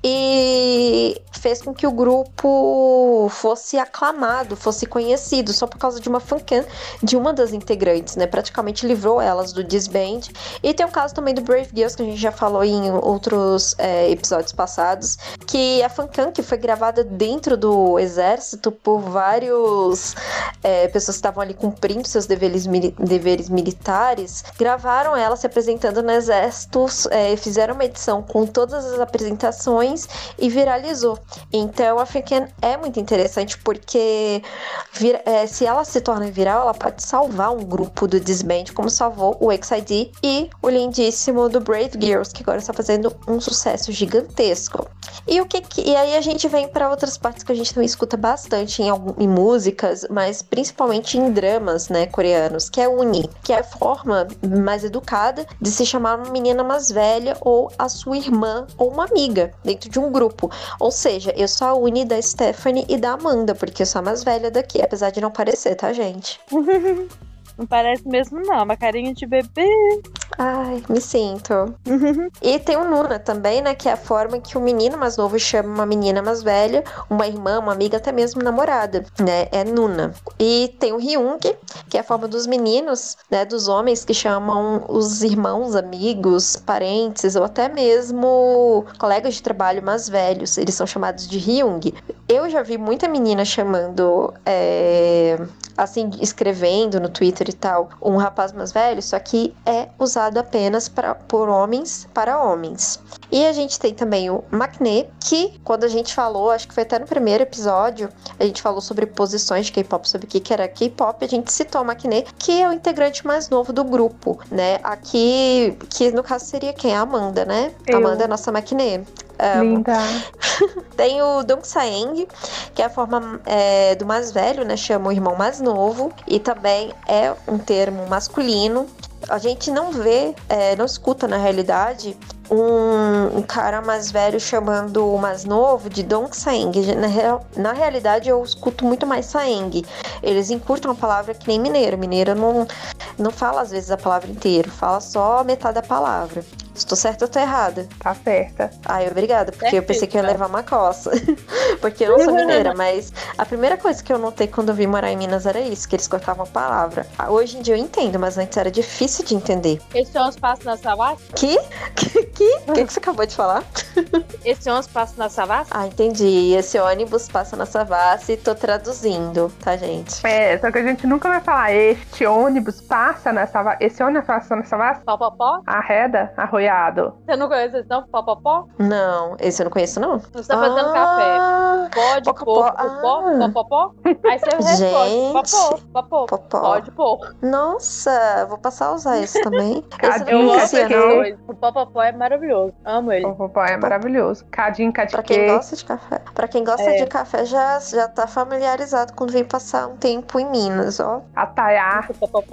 e fez com que o grupo fosse aclamado, fosse conhecido, só por causa de uma fancam de uma das integrantes, né? Praticamente livrou elas do disband. E tem o caso também do Brave Girls, que a gente já falou em outros é, episódios passados, que a fancam que foi gravada dentro do exército por vários é, pessoas que estavam ali cumprindo seus deveres, mili deveres militares, gravaram ela se apresentando no exército, é, fizeram uma edição com todas as apresentações e viralizou. Então a fancam é muito interessante porque vir, é, se ela se torna viral, ela pode salvar um grupo do disband, como salvou o XID e o lindíssimo do Brave Girls, que agora está fazendo um sucesso gigantesco. E o que, que e aí a gente vem para outras partes que a gente também escuta bastante em, em músicas, mas principalmente em dramas, né, coreanos, que é uni, que é a forma mais educada de se chamar uma menina mais velha ou a sua irmã ou uma amiga dentro de um grupo. Ou seja, eu sou a uni da Stephanie e da Amanda, porque eu sou a mais velha daqui, apesar de não parecer, tá, gente? (laughs) Não parece mesmo, não. Uma carinha de bebê. Ai, me sinto. E tem o Nuna também, né? Que é a forma que o menino mais novo chama uma menina mais velha, uma irmã, uma amiga, até mesmo namorada, né? É Nuna. E tem o Hyung, que é a forma dos meninos, né? Dos homens que chamam os irmãos, amigos, parentes ou até mesmo colegas de trabalho mais velhos. Eles são chamados de Hyung. Eu já vi muita menina chamando. É assim, escrevendo no Twitter e tal, um rapaz mais velho, só que é usado apenas pra, por homens para homens. E a gente tem também o Maknae, que quando a gente falou, acho que foi até no primeiro episódio, a gente falou sobre posições de K-pop, sobre o que era K-pop, a gente citou o Maknae, que é o integrante mais novo do grupo, né? Aqui, que no caso seria quem? A Amanda, né? Eu. Amanda é a nossa Maknae. Amo. Linda. (laughs) Tem o Dong Saeng, que é a forma é, do mais velho, né? Chama o irmão mais novo. E também é um termo masculino. A gente não vê, é, não escuta na realidade um, um cara mais velho chamando o mais novo de Dong Saeng. Na, real, na realidade, eu escuto muito mais Saeng. Eles encurtam a palavra que nem mineiro. Mineiro não, não fala às vezes a palavra inteira, fala só metade da palavra. Estou certa ou tô errada? Tá certa. Ai, obrigada, porque eu pensei que eu ia levar uma coça. (laughs) porque eu não sou mineira, mas a primeira coisa que eu notei quando eu vim morar em Minas era isso, que eles cortavam a palavra. Hoje em dia eu entendo, mas antes era difícil de entender. Esse ônibus passa na Savassi? Que? Que? Que? O que, que você acabou de falar? (laughs) Esse ônibus passa na Savassi? Ah, entendi. Esse ônibus passa na Savassi, tô traduzindo, tá, gente? É, só que a gente nunca vai falar este ônibus passa na Savassi. Esse ônibus passa na Savassi? Popopó? Arreda, arroiado. Você não conhece esse não? Popopó? Não, esse eu não conheço, não. Você tá fazendo café. Ah, Pode Popopó. pôr, popó, Ah. popopó. Aí você responde, Gente. popô, popô. Popó. Pode pôr. Nossa, vou passar a usar esse também. (laughs) Esse Cadinho, eu não conhecia, esse não. O popopó é maravilhoso. Amo ele. O papai é maravilhoso. Cadinho, Pra quem cadique. gosta de café. Pra quem gosta É. de café, já, já tá familiarizado quando vem passar um tempo em Minas, ó. Ataiar.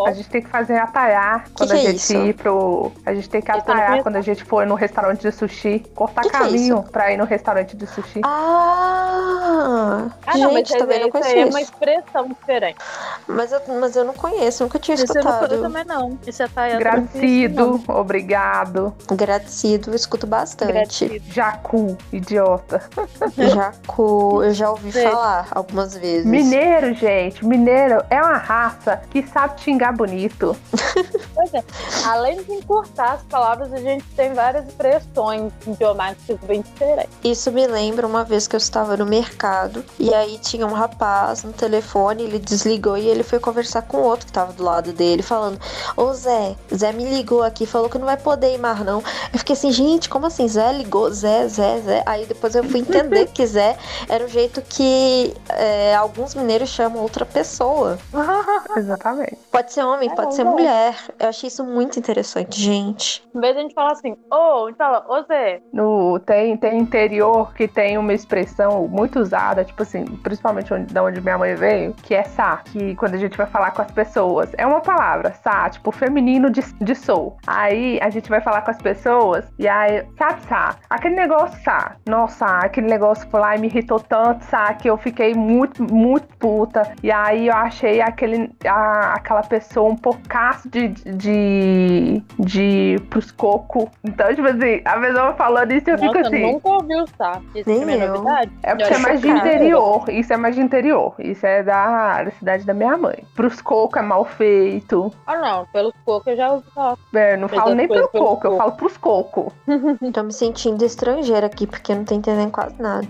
A gente tem que fazer ataiar quando que a é gente isso? ir pro. A gente tem que eu ataiar quando a gente for no restaurante de sushi. Cortar Que que é caminho pra ir no restaurante de sushi. Ah! Ah, não, mas gente, isso também não isso aí conheço é uma expressão diferente. Mas, eu, mas eu não conheço, nunca tinha Isso eu não escutado. conheço também não. Isso é Gracido, obrigado. Gratido, eu escuto bastante. Gratido. Jacu, idiota. (laughs) Jacu, eu já ouvi Sei. falar algumas vezes. Mineiro, gente, mineiro é uma raça que sabe xingar bonito. Pois é. Além de encurtar as palavras, a gente tem várias expressões idiomáticas bem diferentes. Isso me lembra uma vez que eu estava no mercado e aí tinha um rapaz no telefone, ele desligou e ele foi conversar com outro que estava do lado dele, falando: Ô Zé, Zé me ligou aqui, falou que não vai poder ir mais não. Eu fiquei assim, gente, como assim? Zé ligou? Zé, Zé, Zé. Aí depois eu fui entender que Zé era o jeito que é, alguns mineiros chamam outra pessoa. (laughs) Exatamente. Pode ser homem, É, pode ser não. mulher. Eu achei isso muito interessante, gente. Em vez de a gente falar assim, ô, a gente fala, ô Zé, No, tem, tem interior que tem uma expressão muito usada, tipo assim, principalmente onde, da onde minha mãe veio, que é sa, que quando a gente vai falar com as pessoas, é uma palavra, sa, tipo feminino de, de sou. Aí a gente vai falar com as pessoas e aí, sabe, sa, aquele negócio, sa, nossa, aquele negócio foi lá e me irritou tanto, sa, que eu fiquei muito, muito puta. E aí eu achei aquele, a- aquela pessoa um poucaço de, de, de pros coco. Então, tipo assim, a pessoa falando isso eu fico nossa, assim. nunca ouviu, tá? Isso Nem é eu. novidade. É porque Eu é mais de interior. Isso é mais de interior. Isso é da, da cidade da minha mãe. Pros coco é mal feito. Ah, não, pelos poucos eu já ouvi falar. É, não Fez falo nem pelo coisas pelo coco, eu coco. falo pros coco. (laughs) (laughs) Tô me sentindo estrangeira aqui, porque eu não tô entendendo quase nada.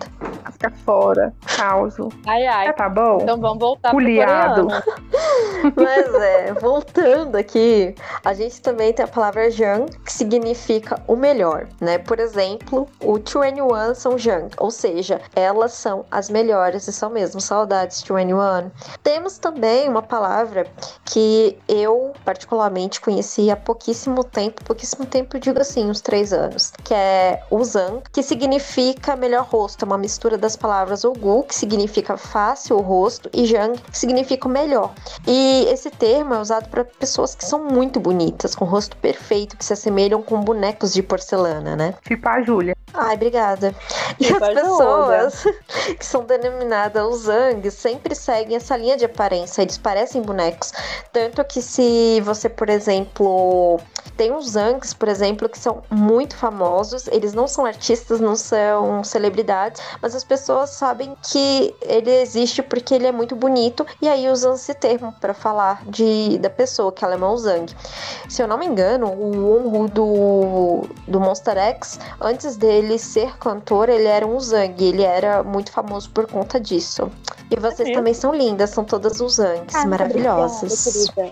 Fica fora. Causo. Ai, ai. É, tá bom? Então vamos voltar Culiado. pro coreano. (laughs) (laughs) Mas é, voltando aqui, a gente também tem a palavra Jang, que significa o melhor, né? Por exemplo, o 21 são Jang, ou seja, elas são as melhores e são mesmo saudades 21. Temos também uma palavra que eu particularmente conheci há pouquíssimo tempo, pouquíssimo tempo, eu digo assim, uns três anos, que é o Que significa melhor rosto, é uma mistura das palavras Ogu, que significa fácil o rosto, e Jang, que significa melhor. E esse termo é usado para pessoas que são muito bonitas, com rosto perfeito, que se assemelham com bonecos de porcelana, né? Tipo a Júlia. Ai, obrigada. E as pessoas (laughs) que são denominadas os Zang sempre seguem essa linha de aparência, eles parecem bonecos. Tanto que se você, por exemplo, tem uns Zangs, por exemplo, que são muito famosos, eles não são artistas, não são celebridades, mas as pessoas sabem que ele existe porque ele é muito bonito e aí usam esse termo para falar de, da pessoa, que ela é uma Zang. Se eu não me engano, o Wonhu do, do Monster X, antes dele ser cantor, ele era um Zang, ele era muito famoso por conta disso. E vocês mesmo? também são lindas, são todas os Zangs, Ah, maravilhosas. obrigada.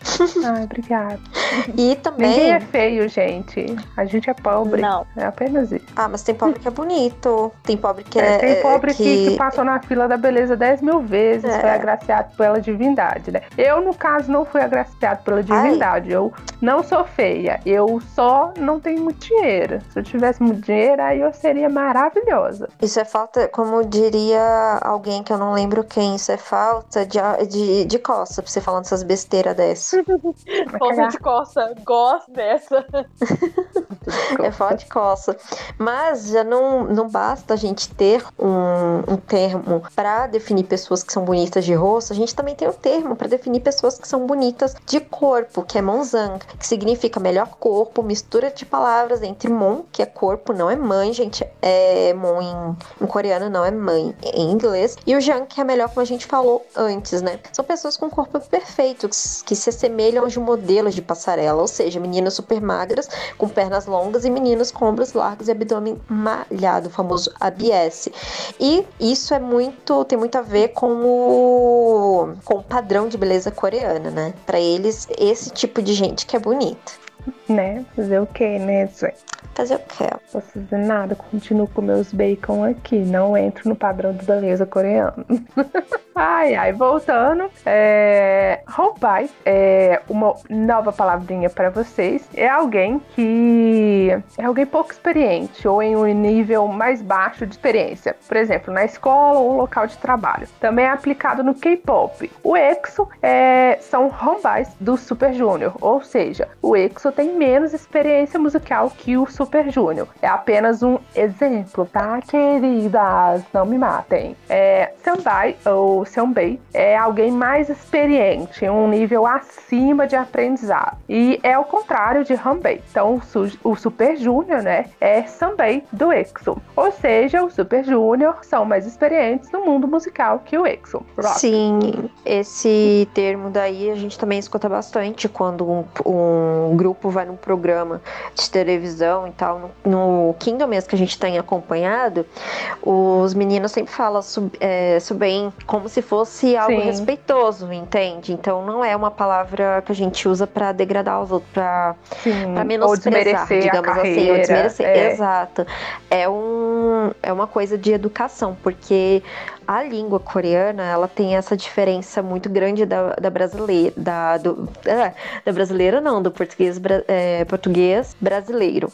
Ai, obrigada. E Ninguém também. é feio, gente. A gente é pobre. Não. É apenas isso. Ah, mas tem pobre que é bonito. Tem pobre que É, é. tem pobre que... que- que passou na fila da beleza 10 mil vezes, É. foi agraciado pela divindade, né? Eu, no caso, não fui agraciado pela divindade. Eu não sou feia. Eu só não tenho muito dinheiro. Se eu tivesse muito dinheiro, aí eu seria maravilhosa. Isso é falta, como diria alguém que eu não lembro quem, isso é falta de, de, de costa pra você falando essas besteiras Povo cagar. (laughs) de costa, gosto dessa. É forte coça. Mas já não, não basta a gente ter um, um termo para definir pessoas que são bonitas de rosto, a gente também tem um termo para definir pessoas que são bonitas de corpo, que é monzang, que significa melhor corpo, mistura de palavras entre mon, que é corpo, não é mãe, gente. É mon em, em coreano, não é mãe em inglês. E o jang, que é melhor, como a gente falou antes, né? São pessoas com corpo perfeito, que se assemelham de modelos de passarela, ou seja, meninas super magras, com pernas longas e meninas com ombros largos e abdômen malhado, o famoso ABS. E isso é muito, tem muito a ver com o, com o padrão de beleza coreana, né? Para eles, esse tipo de gente que é bonita. (laughs) Né? Fazer o quê, né, Zé? Fazer o quê? Não posso fazer nada, continuo com meus bacon aqui. Não entro no padrão de beleza coreano. (laughs) ai, ai, voltando. É... Roubai é uma nova palavrinha para vocês. É alguém que é alguém pouco experiente ou em um nível mais baixo de experiência. Por exemplo, na escola ou local de trabalho. Também é aplicado no K-pop. O EXO é... são roubais do Super Junior, ou seja, o EXO tem menos experiência musical que o Super Junior. É apenas um exemplo, tá, queridas? Não me matem. É, ou Senbei é alguém mais experiente, um nível acima de aprendizado. E é o contrário de Hanbei. Então, o Super Junior, né, é Sanbei do EXO. Ou seja, o Super Junior são mais experientes no mundo musical que o EXO. Rock. Sim, esse termo daí a gente também escuta bastante quando um, um grupo vai num programa de televisão e tal. No, no Kingdom mesmo que a gente tem acompanhado, os meninos sempre falam sub, é, bem como se fosse algo Sim. respeitoso, entende? Então não é uma palavra que a gente usa para degradar os outros, pra, pra menosprezar, digamos assim, ou desmerecer. É. Exato. É, um, é uma coisa de educação, porque a língua coreana ela tem essa diferença muito grande da, da brasileira da, do, é, da brasileira não do português é, português brasileiro.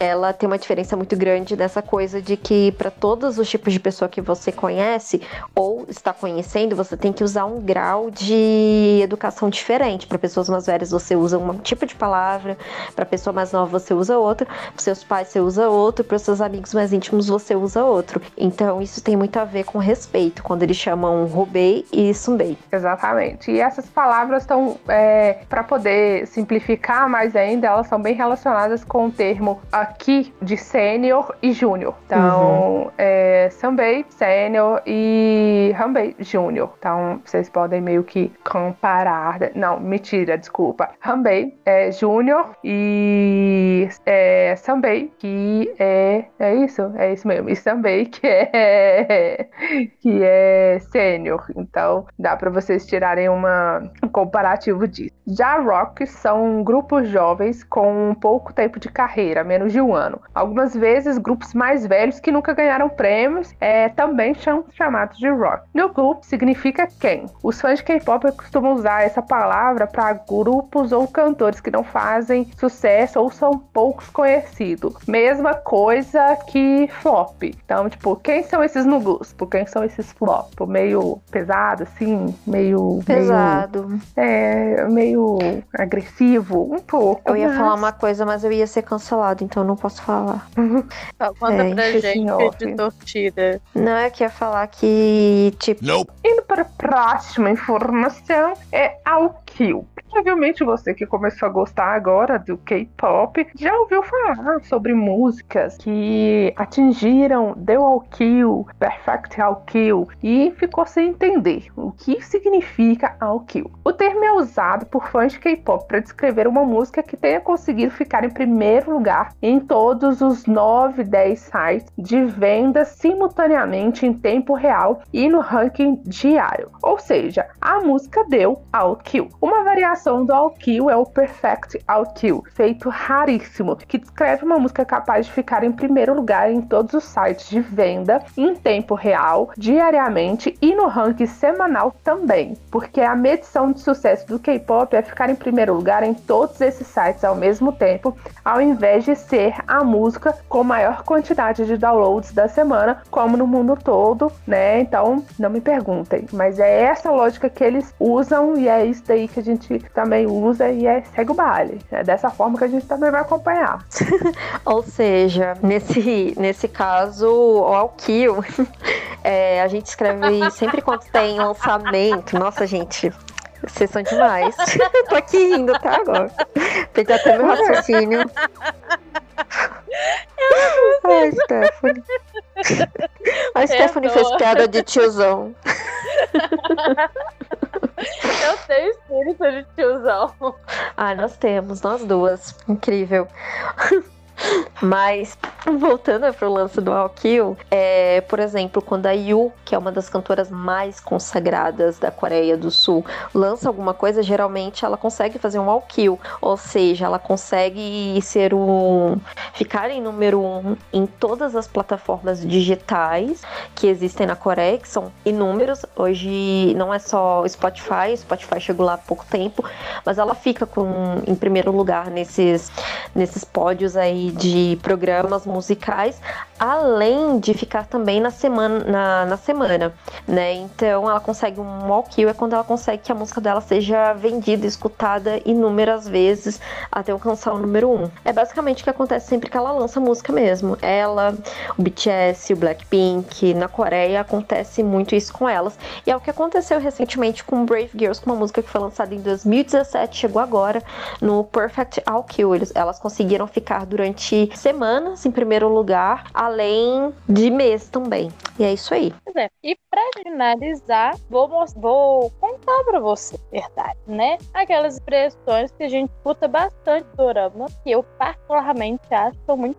Ela tem uma diferença muito grande dessa coisa de que para todos os tipos de pessoa que você conhece ou está conhecendo você tem que usar um grau de educação diferente. Para pessoas mais velhas você usa um tipo de palavra para pessoa mais nova você usa outra para seus pais você usa outro para seus amigos mais íntimos você usa outro. Então isso tem muito a ver com respeito respeito, quando eles chamam Rubei e Sumbei. Exatamente. E essas palavras estão, é, para poder simplificar mais ainda, elas são bem relacionadas com o termo aqui de sênior e júnior. Então, uhum. é, Sumbei, sênior e Rambei, júnior. Então, vocês podem meio que comparar. Não, mentira, desculpa. Rambei é júnior e é, Sambei, que é. É isso? É isso mesmo. E Sambei, que é (laughs) que é sênior. Então, dá para vocês tirarem uma, um comparativo disso. Já Rock são grupos jovens com pouco tempo de carreira, menos de um ano. Algumas vezes, grupos mais velhos que nunca ganharam prêmios é, também são chamados de rock. New group significa quem? Os fãs de K-pop costumam usar essa palavra para grupos ou cantores que não fazem sucesso ou são poucos conhecidos. Mesma coisa que flop. Então, tipo, quem são esses nugus? Por quem são esses flop, meio pesado, assim, meio. Pesado. Meio, é, meio agressivo, um pouco. Eu ia mas... falar uma coisa, mas eu ia ser cancelado, então eu não posso falar. (laughs) Conta é, pra gente de tortida. Não, é que ia falar que, tipo. Nope. Indo para a próxima informação, é ao Kill. Provavelmente você que começou a gostar agora do K-pop já ouviu falar sobre músicas que atingiram The All Kill, Perfect All Kill e ficou sem entender o que significa All Kill. O termo é usado por fãs de K-pop para descrever uma música que tenha conseguido ficar em primeiro lugar em todos os 9, 10 sites de venda simultaneamente em tempo real e no ranking diário. Ou seja, a música deu All Kill. Uma variação do All Kill é o Perfect All Kill, feito raríssimo, que descreve uma música capaz de ficar em primeiro lugar em todos os sites de venda em tempo real, diariamente e no ranking semanal também, porque a medição de sucesso do K-pop é ficar em primeiro lugar em todos esses sites ao mesmo tempo, ao invés de ser a música com maior quantidade de downloads da semana, como no mundo todo, né? Então, não me perguntem, mas é essa lógica que eles usam e é isso daí que a gente também usa e é segue o baile. É dessa forma que a gente também vai acompanhar. (laughs) Ou seja, nesse, nesse caso, o Alquil, (laughs) é, a gente escreve sempre quando tem lançamento. Nossa, gente, vocês são demais. (laughs) Tô aqui rindo, tá? Agora. Perdi até meu raciocínio. Ai, Stephanie. A Stephanie fez piada de tiozão. Eu tenho espírito de tiozão. Ah, nós temos, nós duas. Incrível. (laughs) Mas, voltando pro lance do All Kill, é, por exemplo, quando a Yu, que é uma das cantoras mais consagradas da Coreia do Sul, lança alguma coisa, geralmente ela consegue fazer um All Kill, ou seja, ela consegue ser um. ficar em número um em todas as plataformas digitais que existem na Coreia, que são inúmeros. Hoje não é só Spotify, Spotify chegou lá há pouco tempo, mas ela fica com, em primeiro lugar nesses, nesses pódios aí de programas musicais, além de ficar também na semana, na, na semana, né? Então ela consegue um walk kill é quando ela consegue que a música dela seja vendida, escutada inúmeras vezes até alcançar o número um. É basicamente o que acontece sempre que ela lança música mesmo. Ela, o BTS, o Blackpink, na Coreia acontece muito isso com elas. E é o que aconteceu recentemente com Brave Girls, com uma música que foi lançada em 2017, chegou agora no Perfect All Kill. Elas conseguiram ficar durante semanas em primeiro lugar, além de mês também. E é isso aí. Pois é. E pra finalizar, vou, vou contar pra você, verdade, né? Aquelas expressões que a gente escuta bastante do Dorama, que eu particularmente acho que são muito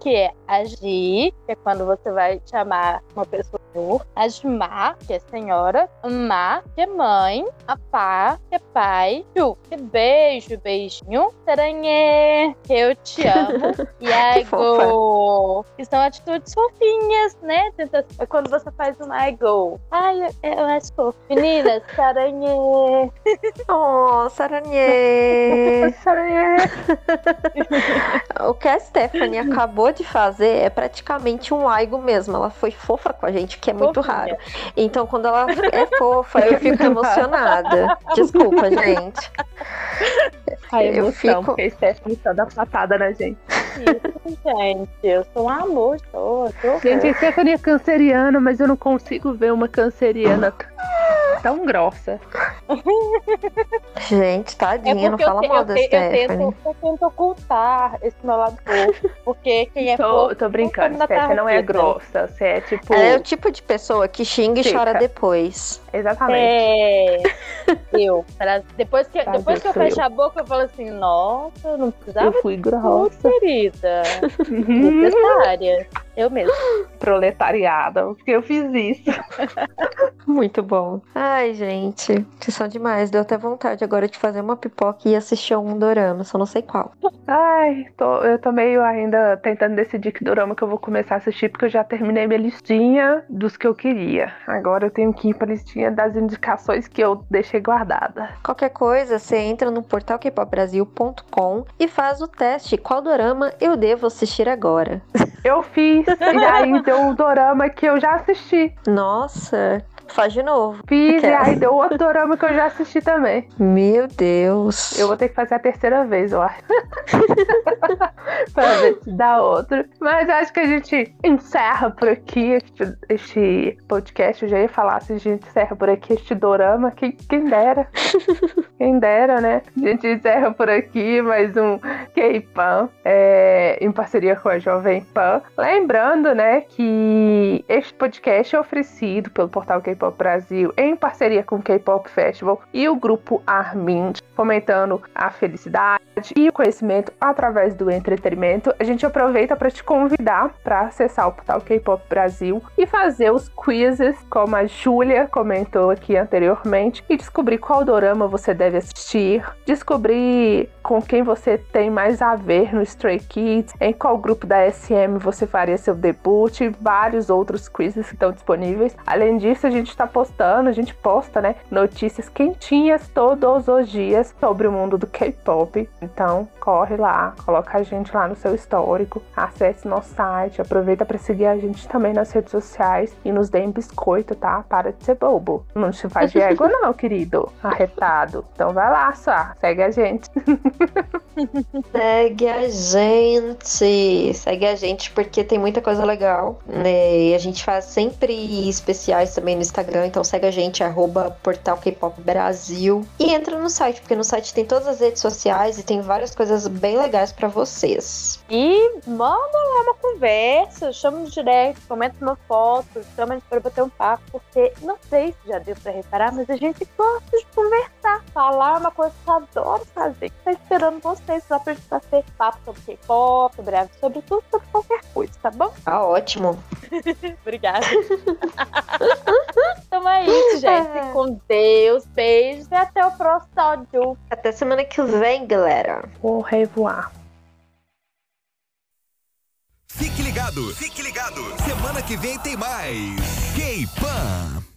que é agir, que é quando você vai chamar uma pessoa por, agimar, que é senhora, amar, que é mãe, apá, que é pai, ju, que é beijo, beijinho, taranhê, que eu te amo, (laughs) (laughs) e aí, go, que são atitudes fofinhas, né? É quando você faz um I go. Ai, eu acho fofo. Meninas, (laughs) saranhê. Oh, saranhê. (laughs) Saranhê. o que a Stephanie acabou de fazer é praticamente um aigo mesmo. Ela foi fofa com a gente, que é muito Fofinha. raro. Então, quando ela é fofa, eu fico emocionada. Desculpa, gente. A Eu emoção, fico- porque a Stephanie só dá patada na gente. Isso, gente. Eu sou um amor, sou. sou Gente, a Stephanie é canceriana, mas eu não consigo ver uma canceriana tão grossa. Gente, É tadinha, não porque eu, fala te- mal eu, da te- eu Stephanie. tento, eu tento ocultar esse meu lado fofo. Porque quem é tô, fofo. tô brincando, Stephanie não é grossa. Você é tipo. Ela é o tipo de pessoa que xinga e Fica. chora depois. Exatamente. É. Eu. (laughs) Pra- Depois que, Prazer, depois que eu fecho eu. a boca, eu falo assim: nossa, eu não precisava Eu fui grossa. querida. (laughs) Necessária. Eu mesmo. (gasps) Proletariada, porque eu fiz isso. (laughs) Muito bom. Ai, gente, vocês são demais. Deu até vontade agora de fazer uma pipoca e assistir a um dorama, só não sei qual. Ai, tô, eu tô meio ainda tentando decidir que drama que eu vou começar a assistir, porque eu já terminei minha listinha dos que eu queria. Agora eu tenho que ir pra listinha das indicações que eu deixei guardada. Qualquer coisa, você entra no portal kpopbrasil.com e faz o teste. Qual dorama eu devo assistir agora? Eu fiz, e aí deu o dorama que eu já assisti. Nossa, faz de novo. E Aquela. aí deu outro dorama que eu já assisti também. Meu Deus. Eu vou ter que fazer a terceira vez, eu acho. (laughs) pra ver se dá outro. Mas acho que a gente encerra por aqui este, este podcast. Eu já ia falar se a gente encerra por aqui este dorama. Quem, quem dera. (laughs) quem dera, né? A gente encerra por aqui mais um K-Pan é, em parceria com a Jovem Pan. Lembrando, né, que este podcast é oferecido pelo portal K-Pop Brasil em parceria com o K-Pop Festival e o grupo Armin, fomentando a felicidade e o conhecimento através do entretenimento. A gente aproveita para te convidar para acessar o portal K-Pop Brasil e fazer os quizzes, como a Júlia comentou aqui anteriormente, e descobrir qual dorama você deve assistir, descobrir com quem você tem mais a ver no Stray Kids, em qual grupo da SM você faria seu debut e vários outros quizzes que estão disponíveis. Além disso, a gente gente tá postando, a gente posta, né? Notícias quentinhas todos os dias sobre o mundo do K-pop. Então, corre lá, coloca a gente lá no seu histórico, acesse nosso site, aproveita para seguir a gente também nas redes sociais e nos dê um biscoito, tá? Para de ser bobo. Não te faz de ego, não, querido. (laughs) Arretado. Então vai lá, só. Segue a gente. (laughs) (laughs) Segue a gente. Segue a gente porque tem muita coisa legal. Né? E a gente faz sempre especiais também no Instagram. Então segue a gente, arroba portal K-Pop Brasil. E entra no site, porque no site tem todas as redes sociais e tem várias coisas bem legais para vocês. E manda lá uma conversa, chama no direct, comenta uma foto, chama a gente pra bater um papo, porque não sei se já deu pra reparar, mas a gente gosta de conversar. Falar é uma coisa que eu adoro fazer, esperando vocês lá pra gente bater papo sobre K-pop, sobre, sobre tudo, sobre qualquer coisa, tá bom? Tá ótimo. (laughs) Obrigada. então é isso, gente. (laughs) Com Deus. Beijos e até o próximo áudio. Até semana que vem, galera. Vou revoar. Fique ligado, fique ligado. Semana que vem tem mais. K-Pan.